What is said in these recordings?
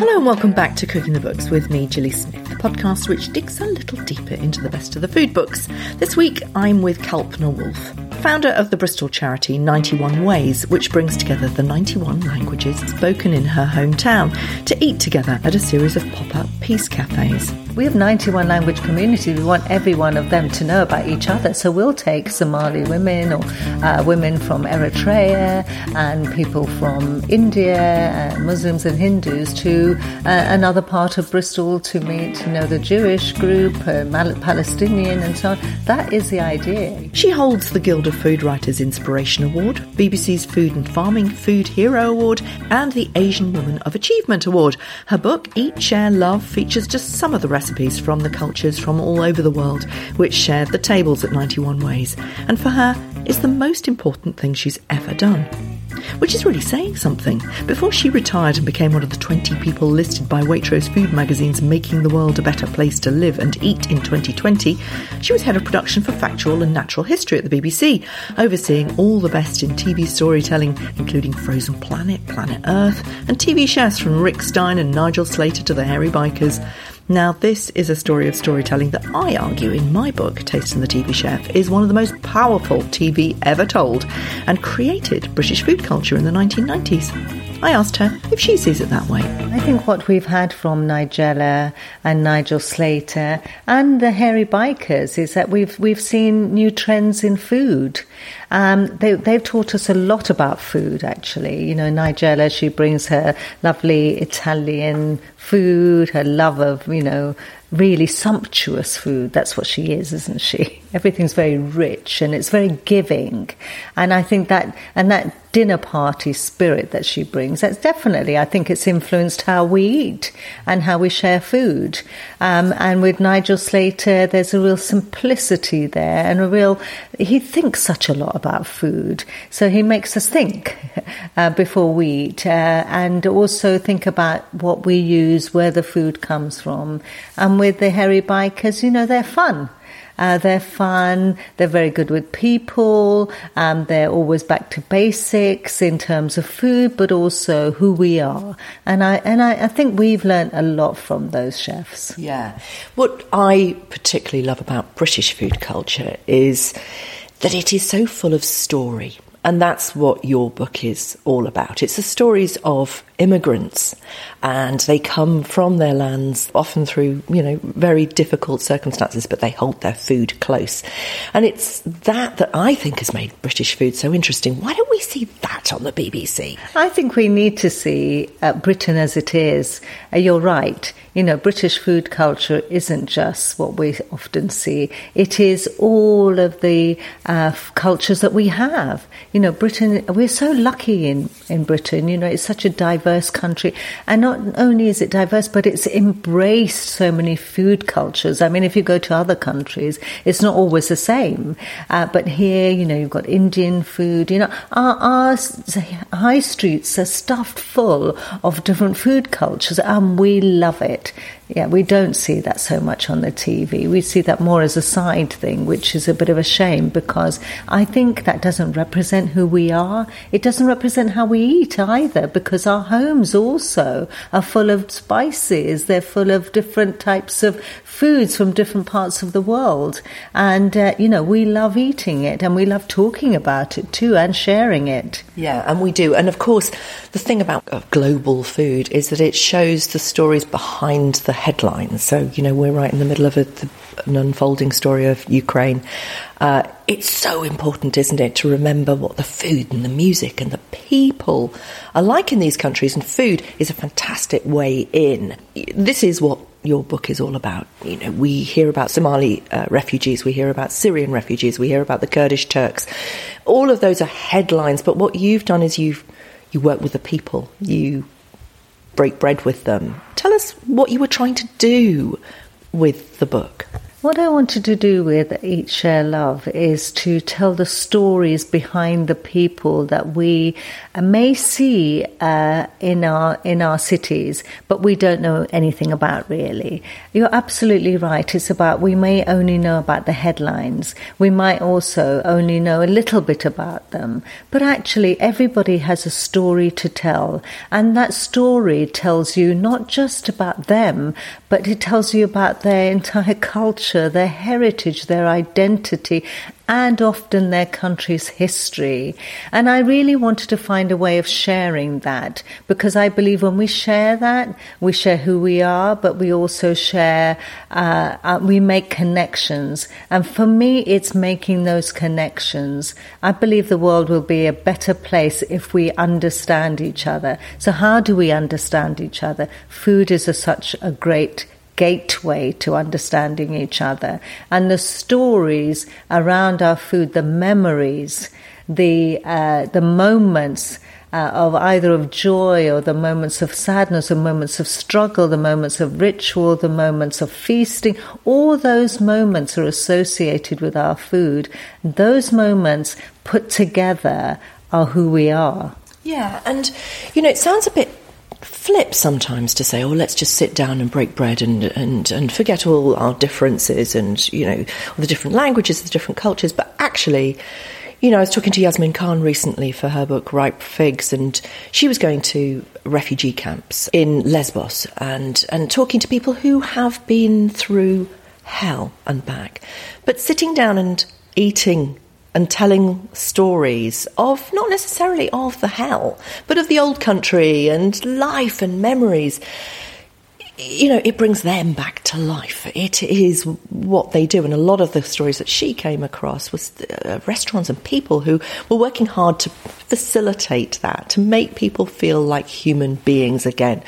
Hello and welcome back to Cooking the Books with me, Gilly Smith, the podcast which digs a little deeper into the best of the food books. This week I'm with Kalpna Woolf, founder of the Bristol charity 91 Ways, which brings together the 91 languages spoken in her hometown to eat together at a series of pop up peace cafes. We have 91 language communities. We want every one of them to know about each other. So we'll take Somali women or uh, women from Eritrea and people from India, uh, Muslims and Hindus to uh, another part of Bristol to meet, you know, the Jewish group, uh, Palestinian and so on. That is the idea. She holds the Guild of Food Writers Inspiration Award, BBC's Food and Farming Food Hero Award, and the Asian Woman of Achievement Award. Her book, Eat, Share, Love, features just some of the recipes from the cultures from all over the world which shared the tables at 91 Ways, and for her, is the most important thing she's ever done which is really saying something. Before she retired and became one of the 20 people listed by Waitrose Food magazine's Making the World a Better Place to Live and Eat in 2020, she was head of production for factual and natural history at the BBC, overseeing all the best in TV storytelling, including Frozen Planet, Planet Earth, and TV chefs from Rick Stein and Nigel Slater to the Hairy Bikers. Now, this is a story of storytelling that I argue in my book, Tasting the TV Chef, is one of the most powerful TV ever told and created British food culture in the 1990s. I asked her if she sees it that way. I think what we've had from Nigella and Nigel Slater and the Hairy Bikers is that we've we've seen new trends in food. Um, they, they've taught us a lot about food, actually. You know, Nigella, she brings her lovely Italian food, her love of, you know, really sumptuous food. That's what she is, isn't she? Everything's very rich and it's very giving. And I think that, and that dinner party spirit that she brings, that's definitely, I think it's influenced how we eat and how we share food. Um, and with Nigel Slater, there's a real simplicity there and a real, he thinks such a lot about food. So he makes us think uh, before we eat uh, and also think about what we use, where the food comes from. And with the hairy bikers, you know, they're fun. Uh, they're fun. They're very good with people. Um, they're always back to basics in terms of food, but also who we are. And I and I, I think we've learned a lot from those chefs. Yeah. What I particularly love about British food culture is that it is so full of story. And that's what your book is all about. It's the stories of immigrants and they come from their lands often through, you know, very difficult circumstances, but they hold their food close. And it's that that I think has made British food so interesting. Why don't we see that on the BBC? I think we need to see uh, Britain as it is. Uh, you're right. You know, British food culture isn't just what we often see. It is all of the uh, cultures that we have. You know, Britain, we're so lucky in, in Britain. You know, it's such a diverse diverse country. And not only is it diverse, but it's embraced so many food cultures. I mean, if you go to other countries, it's not always the same. Uh, but here, you know, you've got Indian food. You know, our, our high streets are stuffed full of different food cultures, and we love it. Yeah, we don't see that so much on the TV. We see that more as a side thing, which is a bit of a shame because I think that doesn't represent who we are. It doesn't represent how we eat either because our homes also are full of spices. They're full of different types of foods from different parts of the world. And, uh, you know, we love eating it and we love talking about it too and sharing it. Yeah, and we do. And of course, the thing about global food is that it shows the stories behind the headlines. So, you know, we're right in the middle of a, the, an unfolding story of Ukraine. Uh, it's so important, isn't it, to remember what the food and the music and the people are like in these countries. And food is a fantastic way in. This is what your book is all about. You know, we hear about Somali uh, refugees, we hear about Syrian refugees, we hear about the Kurdish Turks. All of those are headlines, but what you've done is you've you work with the people, you break bread with them. Tell us what you were trying to do with the book. What I wanted to do with Eat, Share, Love is to tell the stories behind the people that we may see uh, in our in our cities, but we don't know anything about really. You're absolutely right. It's about we may only know about the headlines. We might also only know a little bit about them, but actually everybody has a story to tell, and that story tells you not just about them, but it tells you about their entire culture, their heritage, their identity, and often their country's history. And I really wanted to find a way of sharing that because I believe when we share that, we share who we are, but we also share, uh, uh, we make connections. And for me, it's making those connections. I believe the world will be a better place if we understand each other. So, how do we understand each other? Food is a, such a great gateway to understanding each other. And the stories around our food, the memories, the uh, the moments uh, of either of joy or the moments of sadness, or moments of struggle, the moments of ritual, the moments of feasting. All those moments are associated with our food. Those moments put together are who we are. Yeah, and you know, it sounds a bit flip sometimes to say, oh, let's just sit down and break bread and, and, and forget all our differences and, you know, the different languages, the different cultures. But actually, you know, I was talking to Yasmin Khan recently for her book Ripe Figs, and she was going to refugee camps in Lesbos and, and talking to people who have been through hell and back. But sitting down and eating and telling stories of not necessarily of the hell, but of the old country and life and memories. You know, it brings them back to life. It is what they do. And a lot of the stories that she came across was uh, restaurants and people who were working hard to facilitate that, to make people feel like human beings again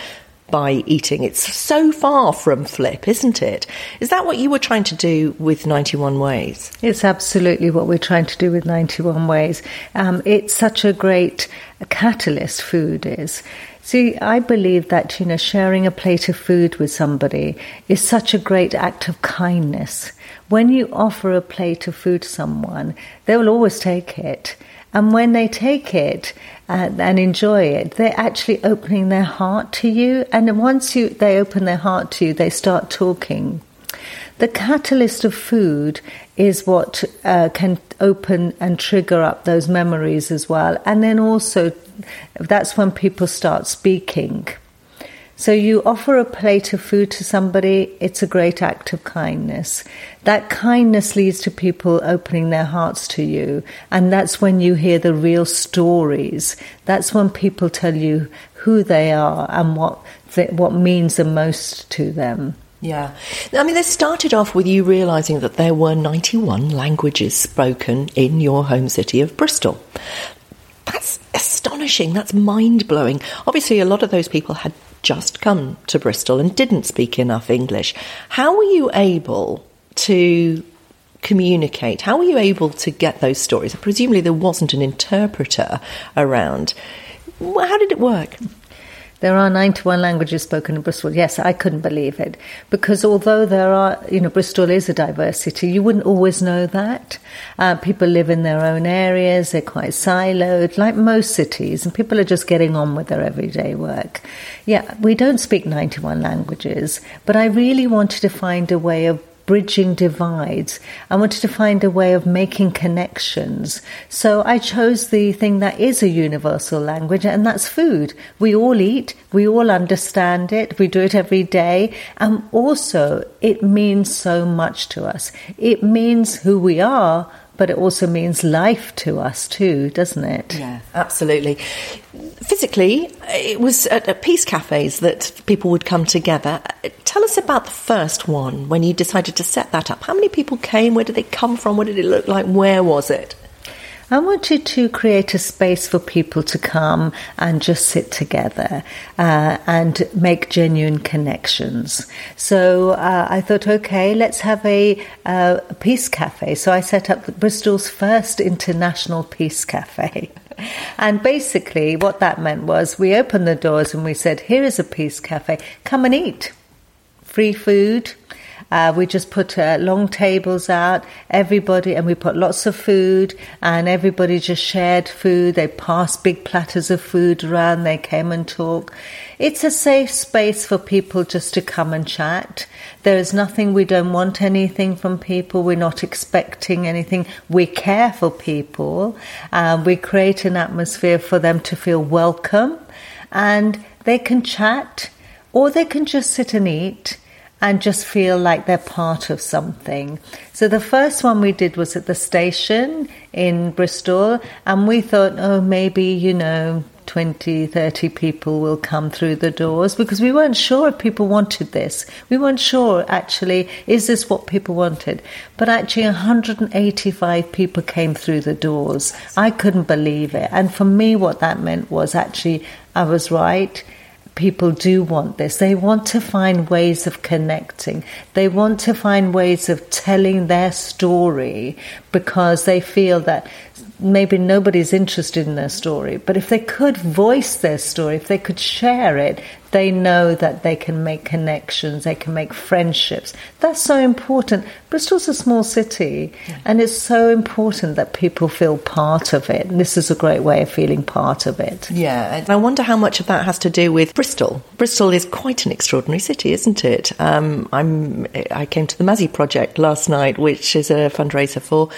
by eating. It's so far from flip, isn't it? Is that what you were trying to do with 91 Ways? It's absolutely what we're trying to do with 91 Ways. Um, it's such a great catalyst, food is. See, I believe that, you know, sharing a plate of food with somebody is such a great act of kindness. When you offer a plate of food to someone, they will always take it. And when they take it and enjoy it, they're actually opening their heart to you. And once you, they open their heart to you, they start talking. The catalyst of food is what uh, can open and trigger up those memories as well. And then also, that's when people start speaking. So you offer a plate of food to somebody, it's a great act of kindness. That kindness leads to people opening their hearts to you. And that's when you hear the real stories. That's when people tell you who they are and what, what means the most to them. Yeah. I mean, they started off with you realizing that there were 91 languages spoken in your home city of Bristol. That's astonishing. That's mind blowing. Obviously, a lot of those people had just come to Bristol and didn't speak enough English. How were you able to communicate? How were you able to get those stories? Presumably, there wasn't an interpreter around. How did it work? There are 91 languages spoken in Bristol. Yes, I couldn't believe it. Because although there are, you know, Bristol is a diverse city, you wouldn't always know that. Uh, people live in their own areas, they're quite siloed, like most cities, and people are just getting on with their everyday work. Yeah, we don't speak 91 languages, but I really wanted to find a way of bridging divides. I wanted to find a way of making connections. So I chose the thing that is a universal language, and that's food. We all eat, we all understand it, we do it every day, and also it means so much to us. It means who we are, but it also means life to us too, doesn't it? Yeah, absolutely. Physically, it was at, peace cafes that people would come together. Tell us about the first one when you decided to set that up. How many people came? Where did they come from? What did it look like? Where was it? I wanted to create a space for people to come and just sit together uh, and make genuine connections. So uh, I thought, okay, let's have a, a peace cafe. So I set up Bristol's first international peace cafe. And basically, what that meant was we opened the doors and we said, Here is a peace cafe, come and eat. Free food, Uh, we just put uh, long tables out, everybody, and we put lots of food, and everybody just shared food. They passed big platters of food around. They came and talked. It's a safe space for people just to come and chat. There is nothing, we don't want anything from people. We're not expecting anything. We care for people. Um, we create an atmosphere for them to feel welcome and they can chat or they can just sit and eat and just feel like they're part of something. So the first one we did was at the station in Bristol, and we thought, oh, maybe, you know, 20, 30 people will come through the doors because we weren't sure if people wanted this. We weren't sure, actually, is this what people wanted? But actually, 185 people came through the doors. I couldn't believe it. And for me, what that meant was actually, I was right people do want this. They want to find ways of connecting. They want to find ways of telling their story because they feel that maybe nobody's interested in their story, but if they could voice their story, if they could share it, they know that they can make connections, they can make friendships. That's so important. Bristol's a small city, yeah. and it's so important that people feel part of it. And this is a great way of feeling part of it. Yeah, and I wonder how much of that has to do with Bristol. Bristol is quite an extraordinary city, isn't it? Um, I'm, I came to the Mazi Project last night, which is a fundraiser for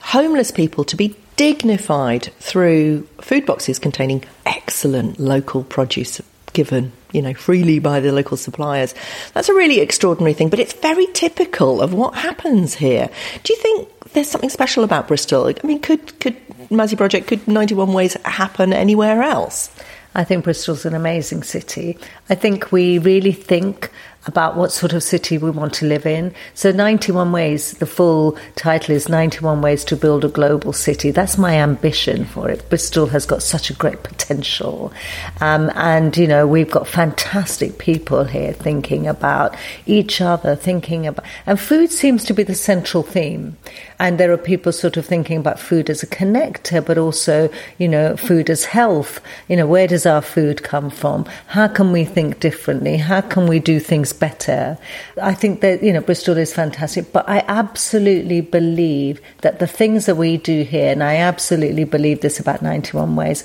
homeless people to be dignified through food boxes containing excellent local produce given you know freely by the local suppliers. That's a really extraordinary thing but it's very typical of what happens here. Do you think there's something special about bristol? I mean could could Mazi project could 91 ways happen anywhere else? I think Bristol's an amazing city. I think we really think about what sort of city we want to live in. So 91 Ways, the full title is 91 Ways to Build a Global City. That's my ambition for it. Bristol has got such a great potential. Um, and, you know, we've got fantastic people here thinking about each other, thinking about, and food seems to be the central theme. And there are people sort of thinking about food as a connector, but also, you know, food as health. You know, where does our food come from? How can we think differently? How can we do things better. I think that, you know, Bristol is fantastic, but I absolutely believe that the things that we do here, and I absolutely believe this about 91 Ways,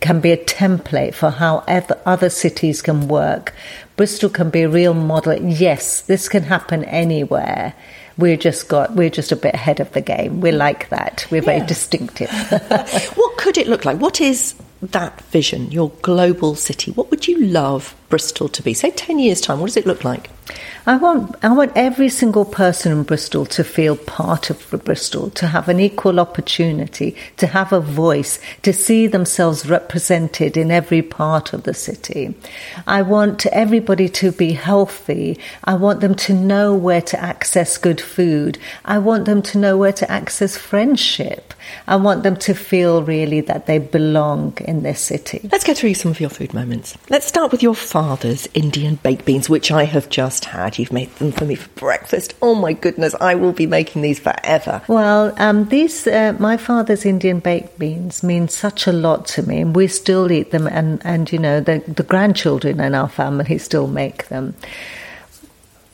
can be a template for how other cities can work. Bristol can be a real model. Yes, this can happen anywhere we're just got we're just a bit ahead of the game. We're mm. like that. We're yeah. very distinctive. what could it look like? What is that vision, your global city? What would you love Bristol to be? Say 10 years' time, what does it look like? I want, I want every single person in Bristol to feel part of Bristol, to have an equal opportunity, to have a voice, to see themselves represented in every part of the city. I want everybody to be healthy. I want them to know where to access good food. I want them to know where to access friendship. I want them to feel really that they belong in this city. Let's get through some of your food moments. Let's start with your father's Indian baked beans, which I have just had. You've made them for me for breakfast. Oh my goodness, I will be making these forever. Well, um, these, uh, my father's Indian baked beans mean such a lot to me, and we still eat them, and, and you know, the, the grandchildren in our family still make them.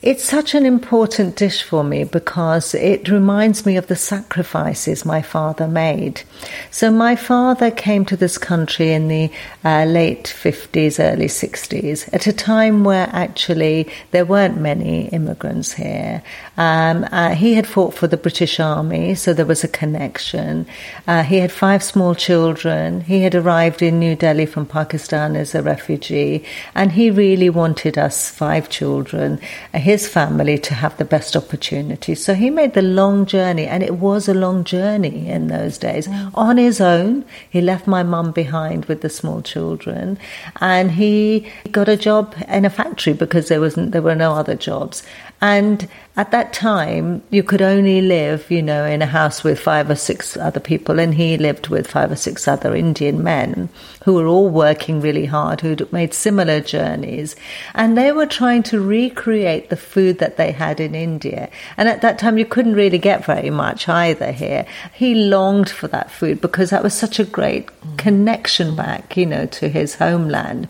It's such an important dish for me because it reminds me of the sacrifices my father made. So, my father came to this country in the uh, late 50s, early 60s, at a time where actually there weren't many immigrants here. Um, uh, he had fought for the British Army, so there was a connection. Uh, he had five small children. He had arrived in New Delhi from Pakistan as a refugee, and he really wanted us five children. His his family to have the best opportunity. So he made the long journey, and it was a long journey in those days. Mm. On his own, he left my mum behind with the small children, and he got a job in a factory because there wasn't there were no other jobs. And at that time, you could only live, you know, in a house with five or six other people, and he lived with five or six other Indian men who were all working really hard, who'd made similar journeys, and they were trying to recreate the food that they had in India. And at that time, you couldn't really get very much either here. He longed for that food because that was such a great mm. connection back, you know, to his homeland.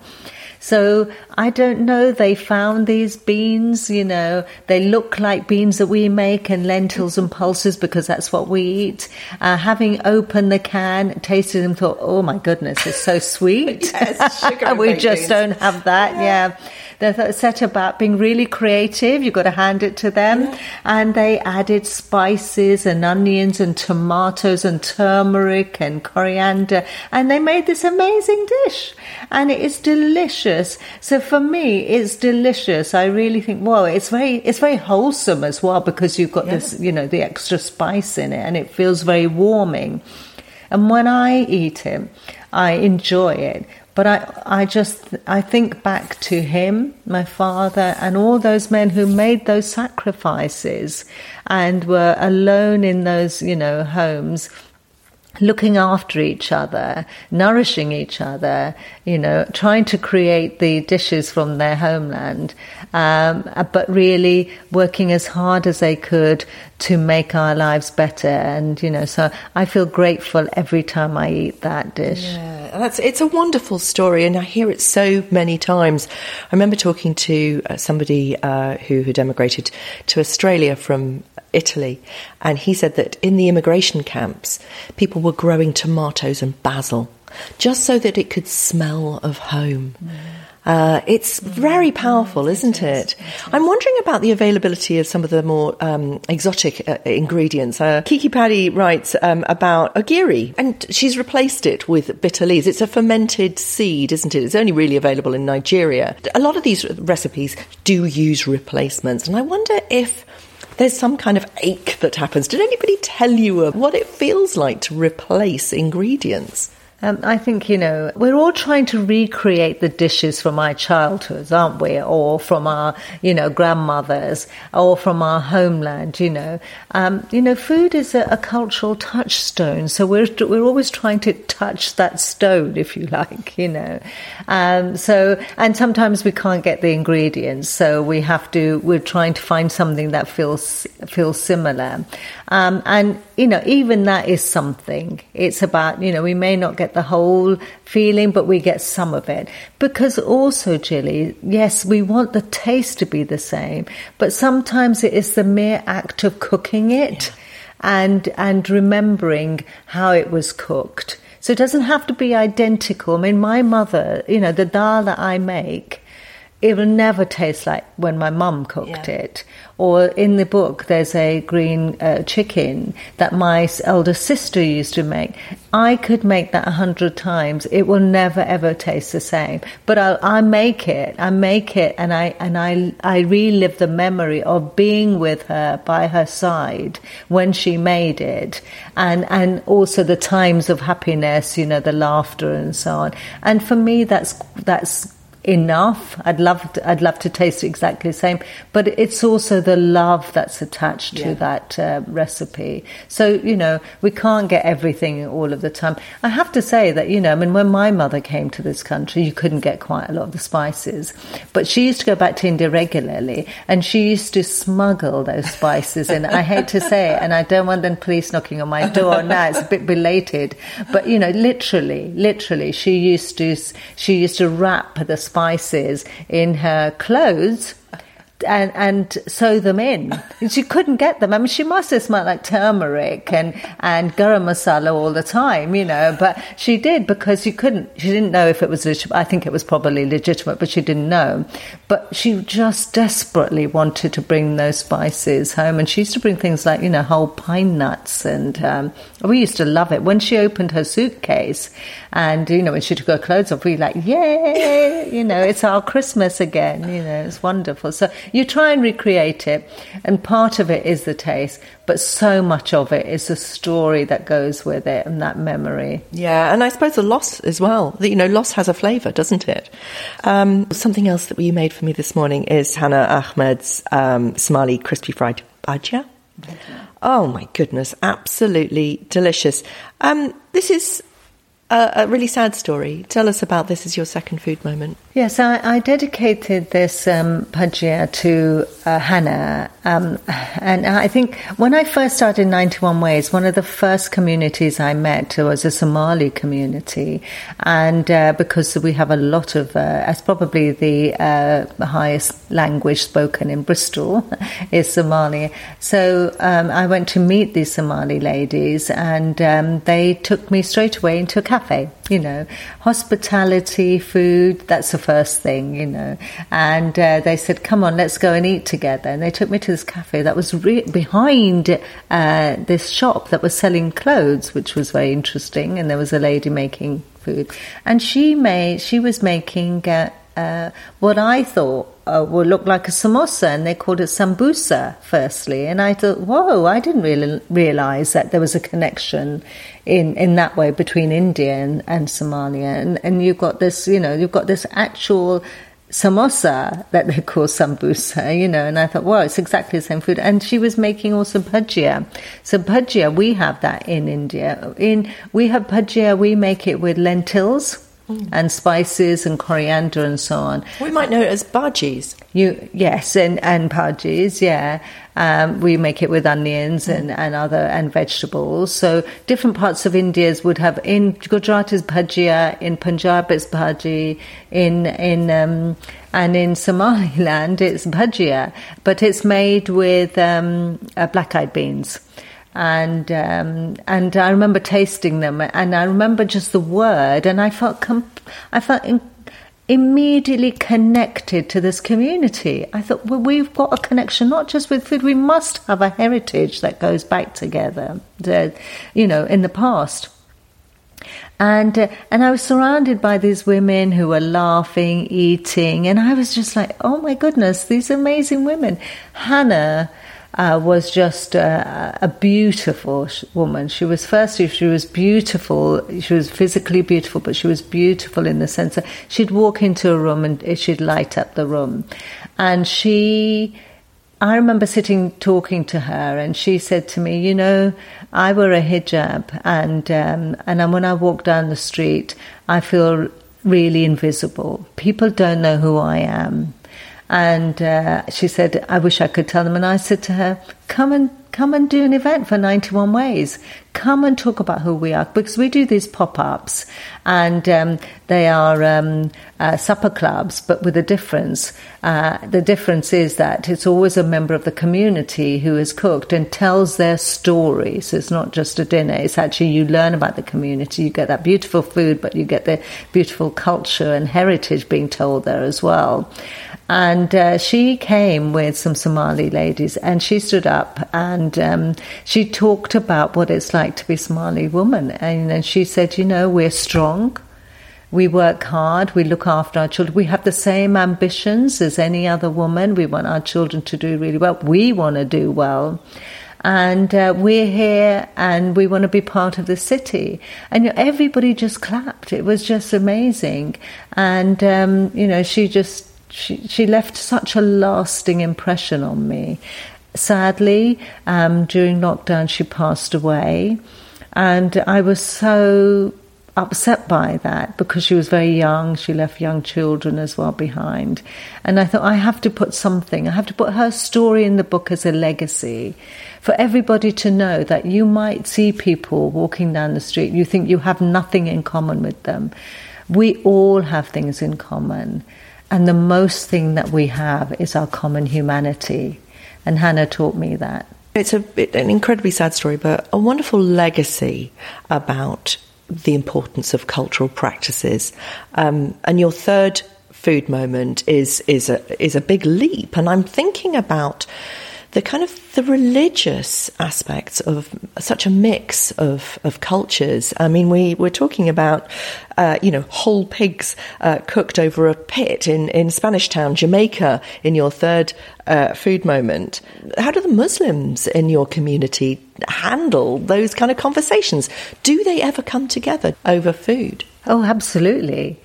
So I don't know. They found these beans, you know, they look like beans that we make and lentils and pulses because that's what we eat. Uh, having opened the can, tasted them, thought, oh my goodness, it's so sweet. yes, we just beans. don't have that. yeah. yeah they're set about being really creative. You've got to hand it to them. Yeah. And they added spices and onions and tomatoes and turmeric and coriander. And they made this amazing dish. And it is delicious. So for me, it's delicious. I really think, well, it's very, it's very wholesome as well because you've got yeah. this, you know, the extra spice in it and it feels very warming. And when I eat it, I enjoy it. But I, I just, I think back to him, my father, and all those men who made those sacrifices and were alone in those, you know, homes looking after each other, nourishing each other, you know, trying to create the dishes from their homeland, um, but really working as hard as they could to make our lives better. And, you know, so I feel grateful every time I eat that dish. Yeah, that's, it's a wonderful story, and I hear it so many times. I remember talking to uh, somebody uh, who had emigrated to Australia from Italy, and he said that in the immigration camps, people were growing tomatoes and basil just so that it could smell of home. Mm. Uh, it's very powerful, isn't it? I'm wondering about the availability of some of the more um, exotic uh, ingredients. Uh, Kiki Paddy writes um, about ogiri, and she's replaced it with bitter leaves. It's a fermented seed, isn't it? It's only really available in Nigeria. A lot of these recipes do use replacements, and I wonder if there's some kind of ache that happens. Did anybody tell you what it feels like to replace ingredients? Um, I think, you know, we're all trying to recreate the dishes from our childhoods, aren't we? Or from our, you know, grandmothers or from our homeland, you know. Um, you know, food is a, a, cultural touchstone. So we're, we're always trying to touch that stone, if you like, you know. Um, so, and sometimes we can't get the ingredients. So we have to, we're trying to find something that feels, feels similar. Um, and, you know, even that is something. It's about, you know, we may not get the whole feeling, but we get some of it. Because also, Gilly, yes, we want the taste to be the same, but sometimes it is the mere act of cooking it yeah. and, and remembering how it was cooked. So it doesn't have to be identical. I mean, my mother, you know, the dal that I make, it will never taste like when my mum cooked yeah. it. Or in the book, there's a green uh, chicken that my elder sister used to make. I could make that a hundred times. It will never ever taste the same. But I, I make it. I make it, and I and I I relive the memory of being with her by her side when she made it, and and also the times of happiness. You know, the laughter and so on. And for me, that's that's enough. I'd love to, I'd love to taste exactly the same, but it's also the love that's attached to yeah. that uh, recipe. So you know we can't get everything all of the time. I have to say that you know I mean when my mother came to this country, you couldn't get quite a lot of the spices, but she used to go back to India regularly, and she used to smuggle those spices in. I hate to say it, and I don't want the police knocking on my door now. It's a bit belated, but you know literally, literally, she used to she used to wrap the spices in her clothes and and sew them in. And she couldn't get them. I mean, she must have smelled like turmeric and and garam masala all the time, you know. But she did because she couldn't. She didn't know if it was legitimate. I think it was probably legitimate, but she didn't know. But she just desperately wanted to bring those spices home, and she used to bring things like you know whole pine nuts, and um, we used to love it when she opened her suitcase, and you know when she took her clothes off, we were like, yay, you know, it's our Christmas again. You know, it's wonderful. So you try and recreate it, and part of it is the taste, but so much of it is the story that goes with it and that memory. Yeah, and I suppose the loss as well. That You know, loss has a flavour, doesn't it? Um, something else that you made for me this morning is Hannah Ahmed's um, Somali crispy fried bhajia. Oh my goodness, absolutely delicious. Um, this is a, a really sad story. Tell us about this as your second food moment. Yes, I, I dedicated this um, Bhajia to uh, Hannah. Um, and I think when I first started 91 Ways, one of the first communities I met was a Somali community. And uh, because we have a lot of, uh, as probably the uh, highest language spoken in Bristol is Somali. So um, I went to meet these Somali ladies and um, they took me straight away into a cafe. You know, hospitality, food, that's the first thing, you know. And uh, they said, come on, let's go and eat together. And they took me to this cafe that was re- behind uh, this shop that was selling clothes, which was very interesting. And there was a lady making food. And she made, she was making uh, uh, what I thought uh, look like a samosa, and they called it sambusa firstly. And I thought, whoa, I didn't really realize that there was a connection in, in that way between India and, and Somalia. And, and you've got this, you know, you've got this actual samosa that they call sambusa, you know, and I thought, well, it's exactly the same food. And she was making also bhajia. So bhajia, we have that in India. In we have bhajia, we make it with lentils Mm. and spices and coriander and so on. We might know it as bhajis. You yes, and and bhajis, yeah. Um, we make it with onions mm. and, and other and vegetables. So different parts of India would have in Gujarat is bhajia, in Punjab it's bhaji, in in um, and in Somaliland it's bhajia, but it's made with um, uh, black eyed beans and um, and I remember tasting them, and I remember just the word, and I felt comp- I felt in- immediately connected to this community. I thought, well, we've got a connection not just with food; we must have a heritage that goes back together, the, you know, in the past. And uh, and I was surrounded by these women who were laughing, eating, and I was just like, oh my goodness, these amazing women. Hannah uh, was just a, a, beautiful woman. She was firstly she was beautiful. She was physically beautiful, but she was beautiful in the sense that she'd walk into a room and she'd light up the room, and she. I remember sitting talking to her, and she said to me, "You know, I wear a hijab, and um, and when I walk down the street, I feel really invisible. People don't know who I am." And uh, she said, I wish I could tell them. And I said to her, come and come and do an event for 91 Ways. Come and talk about who we are because we do these pop ups and um, they are um, uh, supper clubs, but with a difference. Uh, the difference is that it's always a member of the community who has cooked and tells their story. So it's not just a dinner, it's actually you learn about the community. You get that beautiful food, but you get the beautiful culture and heritage being told there as well. And uh, she came with some Somali ladies and she stood up and um, she talked about what it's like to be a Somali woman. And, and she said, you know, we're strong. We work hard. We look after our children. We have the same ambitions as any other woman. We want our children to do really well. We want to do well and uh, we're here and we want to be part of the city. And you know, everybody just clapped. It was just amazing. And, um, you know, she just she, she left such a lasting impression on me. Sadly, um, during lockdown, she passed away, and I was so upset by that because she was very young. She left young children as well behind. And I thought, I have to put something, I have to put her story in the book as a legacy for everybody to know that you might see people walking down the street, you think you have nothing in common with them. We all have things in common. And the most thing that we have is our common humanity. And Hannah taught me that. It's a, an incredibly sad story, but a wonderful legacy about the importance of cultural practices. Um, and your third food moment is is a is a big leap. And I'm thinking about the kind of the religious aspects of such a mix of, of cultures. I mean, we we're talking about, uh, you know, whole pigs uh, cooked over a pit in, in Spanish Town, Jamaica, in your third uh, food moment. How do the Muslims in your community handle those kind of conversations? Do they ever come together over food? Oh, absolutely.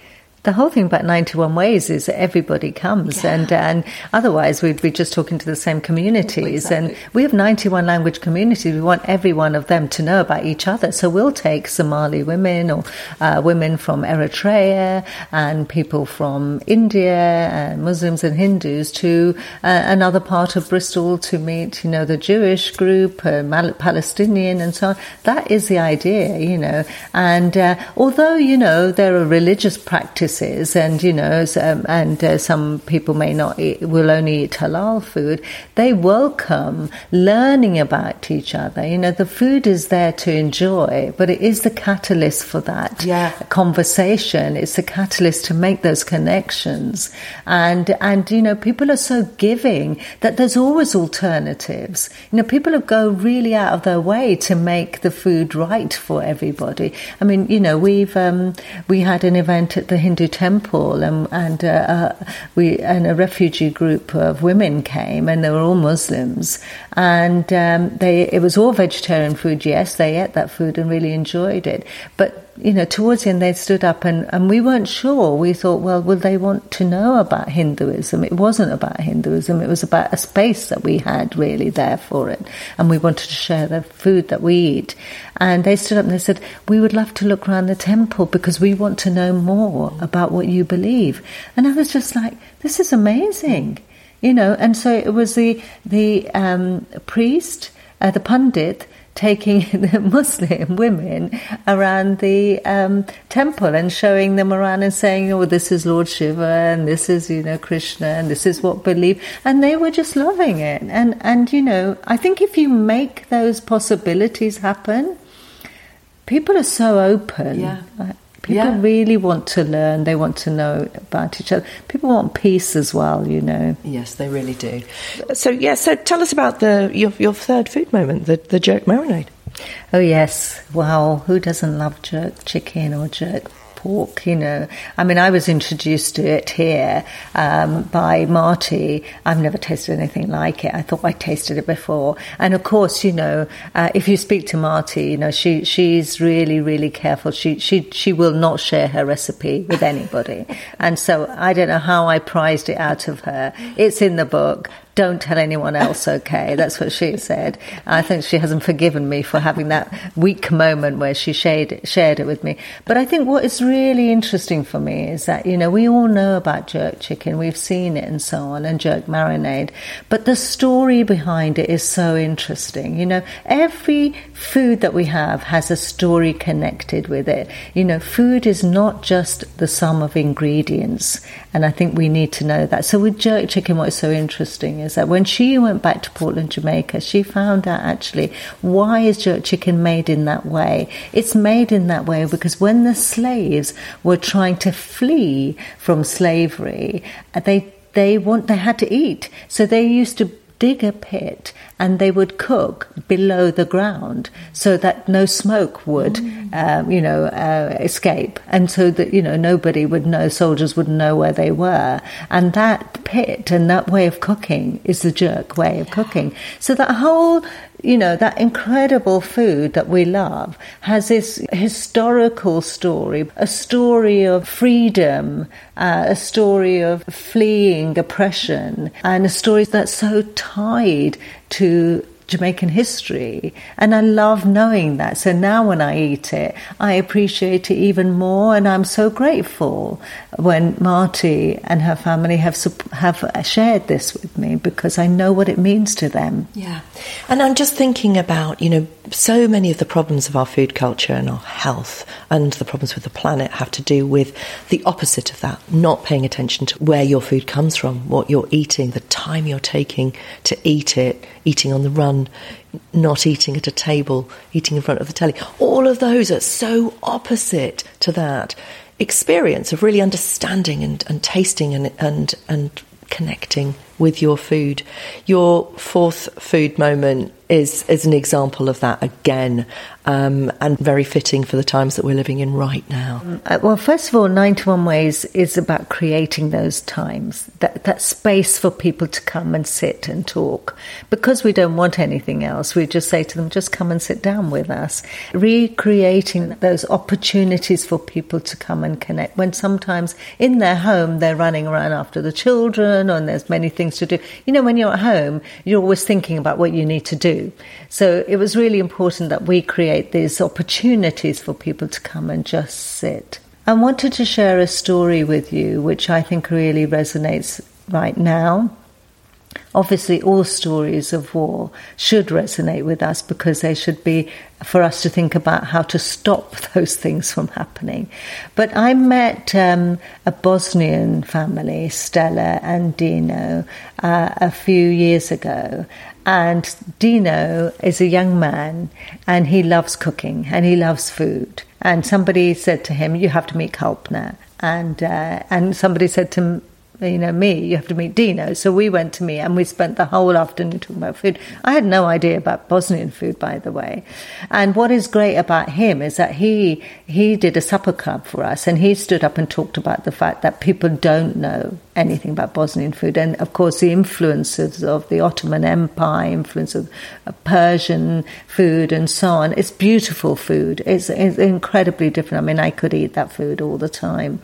The whole thing about 91 ways is that everybody comes yeah. and and otherwise we'd be just talking to the same communities. Exactly. and we have 91 language communities. We want every one of them to know about each other. So we'll take somali women or uh, women from eritrea and people from india and muslims and hindus to uh, another part of bristol to meet you know the jewish group uh, palestinian and so on. That is the idea you know. And uh, although you know there are religious practices practices, and you know, um, and uh, some people may not eat, will only eat halal food. They welcome learning about each other. You know, the food is there to enjoy, but it is the catalyst for that yeah. conversation. It's the catalyst to make those connections, and and you know, people are so giving that there's always alternatives. You know, people go really out of their way to make the food right for everybody. I mean, you know, we've um, we had an event at the Hindu temple, and, and uh, uh, we and a refugee group of women came, and they were all Muslims, and um, they it was all vegetarian food. Yes, they ate that food and really enjoyed it, but you know, towards the end they stood up and, and we weren't sure. We thought, well, would they want to know about Hinduism? It wasn't about Hinduism. It was about a space that we had really there for it. And we wanted to share the food that we eat. And they stood up and they said, we would love to look around the temple because we want to know more about what you believe. And I was just like, this is amazing. You know, and so it was the, the um, priest, uh, the pundit, taking the Muslim women around the um, temple and showing them around and saying, "Oh, this is Lord Shiva, and this is you know Krishna, and this is what believe," and they were just loving it. And and you know, I think if you make those possibilities happen, people are so open. Yeah. People yeah. really want to learn. They want to know about each other. People want peace as well, you know. Yes, they really do. So, yeah. So, tell us about the your, your third food moment, the the jerk marinade. Oh yes, wow! Who doesn't love jerk chicken or jerk pork, you know. I mean, I was introduced to it here um, by Marty. I've never tasted anything like it. I thought I tasted it before. And of course, you know, uh, if you speak to Marty, you know, she she's really, really careful. She she she will not share her recipe with anybody. and so I don't know how I prized it out of her. It's in the book don't tell anyone else, okay? That's what she said. I think she hasn't forgiven me for having that weak moment where she shared, shared it with me. But I think what is really interesting for me is that, you know, we all know about jerk chicken, we've seen it and so on, and jerk marinade, but the story behind it is so interesting. You know, every food that we have has a story connected with it. You know, food is not just the sum of ingredients, and I think we need to know that. So with jerk chicken, what is so interesting is is that when she went back to Portland, Jamaica, she found out actually why is jerk chicken made in that way? It's made in that way because when the slaves were trying to flee from slavery, they they want they had to eat, so they used to dig a pit and they would cook below the ground so that no smoke would, mm. um, you know, uh, escape, and so that you know nobody would know, soldiers wouldn't know where they were, and that pit and that way of cooking is the jerk way of yeah. cooking. So that whole you know, that incredible food that we love has this historical story, a story of freedom, uh, a story of fleeing oppression, and a story that's so tied to Jamaican history. And I love knowing that. So now when I eat it, I appreciate it even more. And I'm so grateful when Marty and her family have, have shared this with me because I know what it means to them. Yeah. And I'm just thinking about, you know, so many of the problems of our food culture and our health and the problems with the planet have to do with the opposite of that, not paying attention to where your food comes from, what you're eating, the time you're taking to eat it, eating on the run, not eating at a table, eating in front of the telly. All of those are so opposite to that experience of really understanding and, and tasting and, and, and connecting with your food. Your fourth food moment is is an example of that again, um, and very fitting for the times that we're living in right now. Uh, well, first of all, 91 Ways is about creating those times, that, that space for people to come and sit and talk. Because we don't want anything else, we just say to them, just come and sit down with us. Recreating those opportunities for people to come and connect when sometimes in their home they're running around after the children and there's many things to do. You know, when you're at home, you're always thinking about what you need to do. So it was really important that we create these opportunities for people to come and just sit. I wanted to share a story with you, which I think really resonates right now. Obviously, all stories of war should resonate with us because they should be for us to think about how to stop those things from happening. But I met um, a Bosnian family, Stella and Dino, uh, a few years ago, and Dino is a young man and he loves cooking and he loves food. And somebody said to him, You have to meet Kalpna. And, uh, and somebody said to you know, me, you have to meet Dino. So we went to meet and we spent the whole afternoon talking about food. I had no idea about Bosnian food, by the way. And what is great about him is that he, he did a supper club for us and he stood up and talked about the fact that people don't know anything about Bosnian food. And of course, the influences of the Ottoman Empire, influence of uh, Persian food and so on. It's beautiful food. It's, it's incredibly different. I mean, I could eat that food all the time.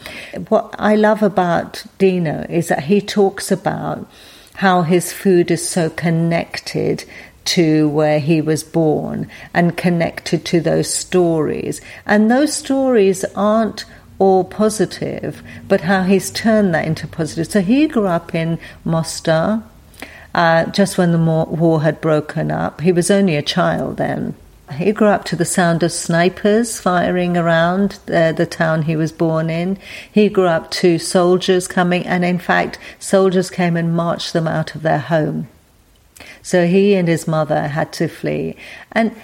What I love about Dino is that he talks about how his food is so connected to where he was born and connected to those stories. And those stories aren't all positive, but how he's turned that into positive. So he grew up in Mostar uh, just when the war had broken up. He was only a child then. He grew up to the sound of snipers firing around uh, the town he was born in. He grew up to soldiers coming, and in fact, soldiers came and marched them out of their home. So he and his mother had to flee. And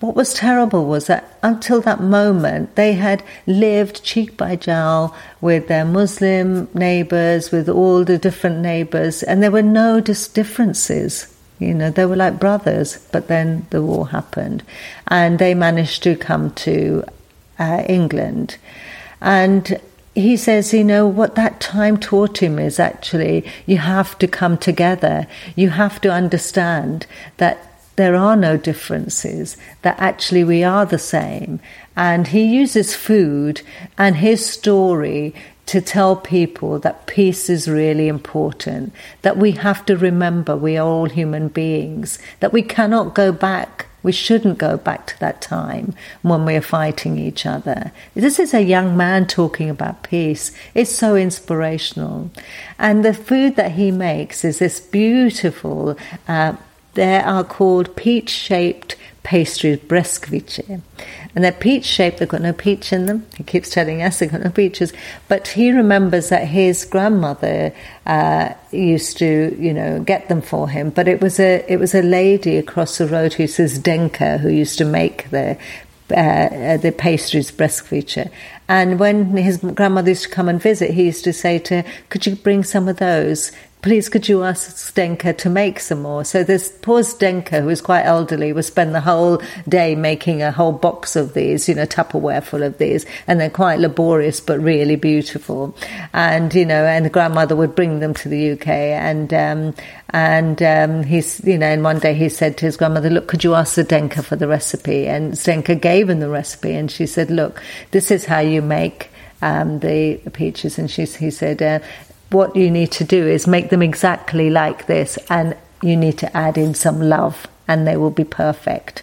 what was terrible was that until that moment, they had lived cheek by jowl with their Muslim neighbors, with all the different neighbors, and there were no dis- differences. You know, they were like brothers, but then the war happened, and they managed to come to uh, England. And he says, you know, what that time taught him is actually you have to come together. You have to understand that there are no differences, that actually we are the same. And he uses food and his story to tell people that peace is really important, that we have to remember we are all human beings, that we cannot go back. We shouldn't go back to that time when we're fighting each other. This is a young man talking about peace. It's so inspirational. And the food that he makes is this beautiful, uh, they are called peach shaped pastries, breskvice. And they're peach shaped, they've got no peach in them. He keeps telling us they've got no peaches. But he remembers that his grandmother uh, used to, you know, get them for him. But it was a it was a lady across the road who says Denka who used to make the uh, the pastries breskvice. And when his grandmother used to come and visit, he used to say to her, Could you bring some of those? Please could you ask Zdenka to make some more? So this poor Zdenka, who is quite elderly, will spend the whole day making a whole box of these, you know, Tupperware full of these, and they're quite laborious but really beautiful. And you know, and the grandmother would bring them to the UK, and um, and um, he's, you know, and one day he said to his grandmother, "Look, could you ask Zdenka for the recipe?" And Zdenka gave him the recipe, and she said, "Look, this is how you make." Um, the peaches, and she, he said, uh, what you need to do is make them exactly like this, and you need to add in some love, and they will be perfect.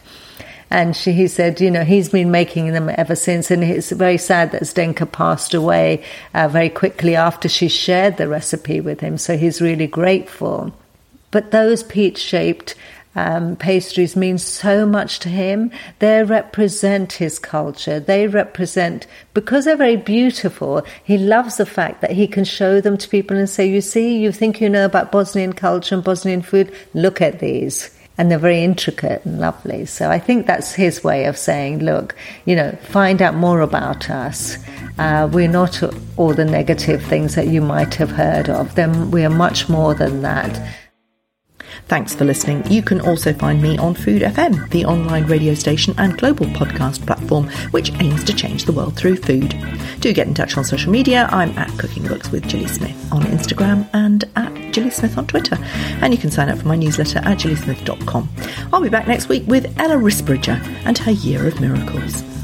And she, he said, you know, he's been making them ever since, and it's very sad that Zdenka passed away uh, very quickly after she shared the recipe with him. So he's really grateful. But those peach shaped um, pastries mean so much to him. They represent his culture. They represent, because they're very beautiful, he loves the fact that he can show them to people and say, You see, you think you know about Bosnian culture and Bosnian food? Look at these. and they're very intricate and lovely. So I think that's his way of saying, look, you know, find out more about us. Uh, we're not all the negative things that you might have heard of. Them, we are much more than that. Thanks for listening. You can also find me on Food FM, the online radio station and global podcast platform which aims to change the world through food. Do get in touch on social media. I'm at Cooking Books with Gilly Smith on Instagram and at Gilly Smith on Twitter. And you can sign up for my newsletter at gillysmith.com. I'll be back next week with Ella Risbridger and her Year of Miracles.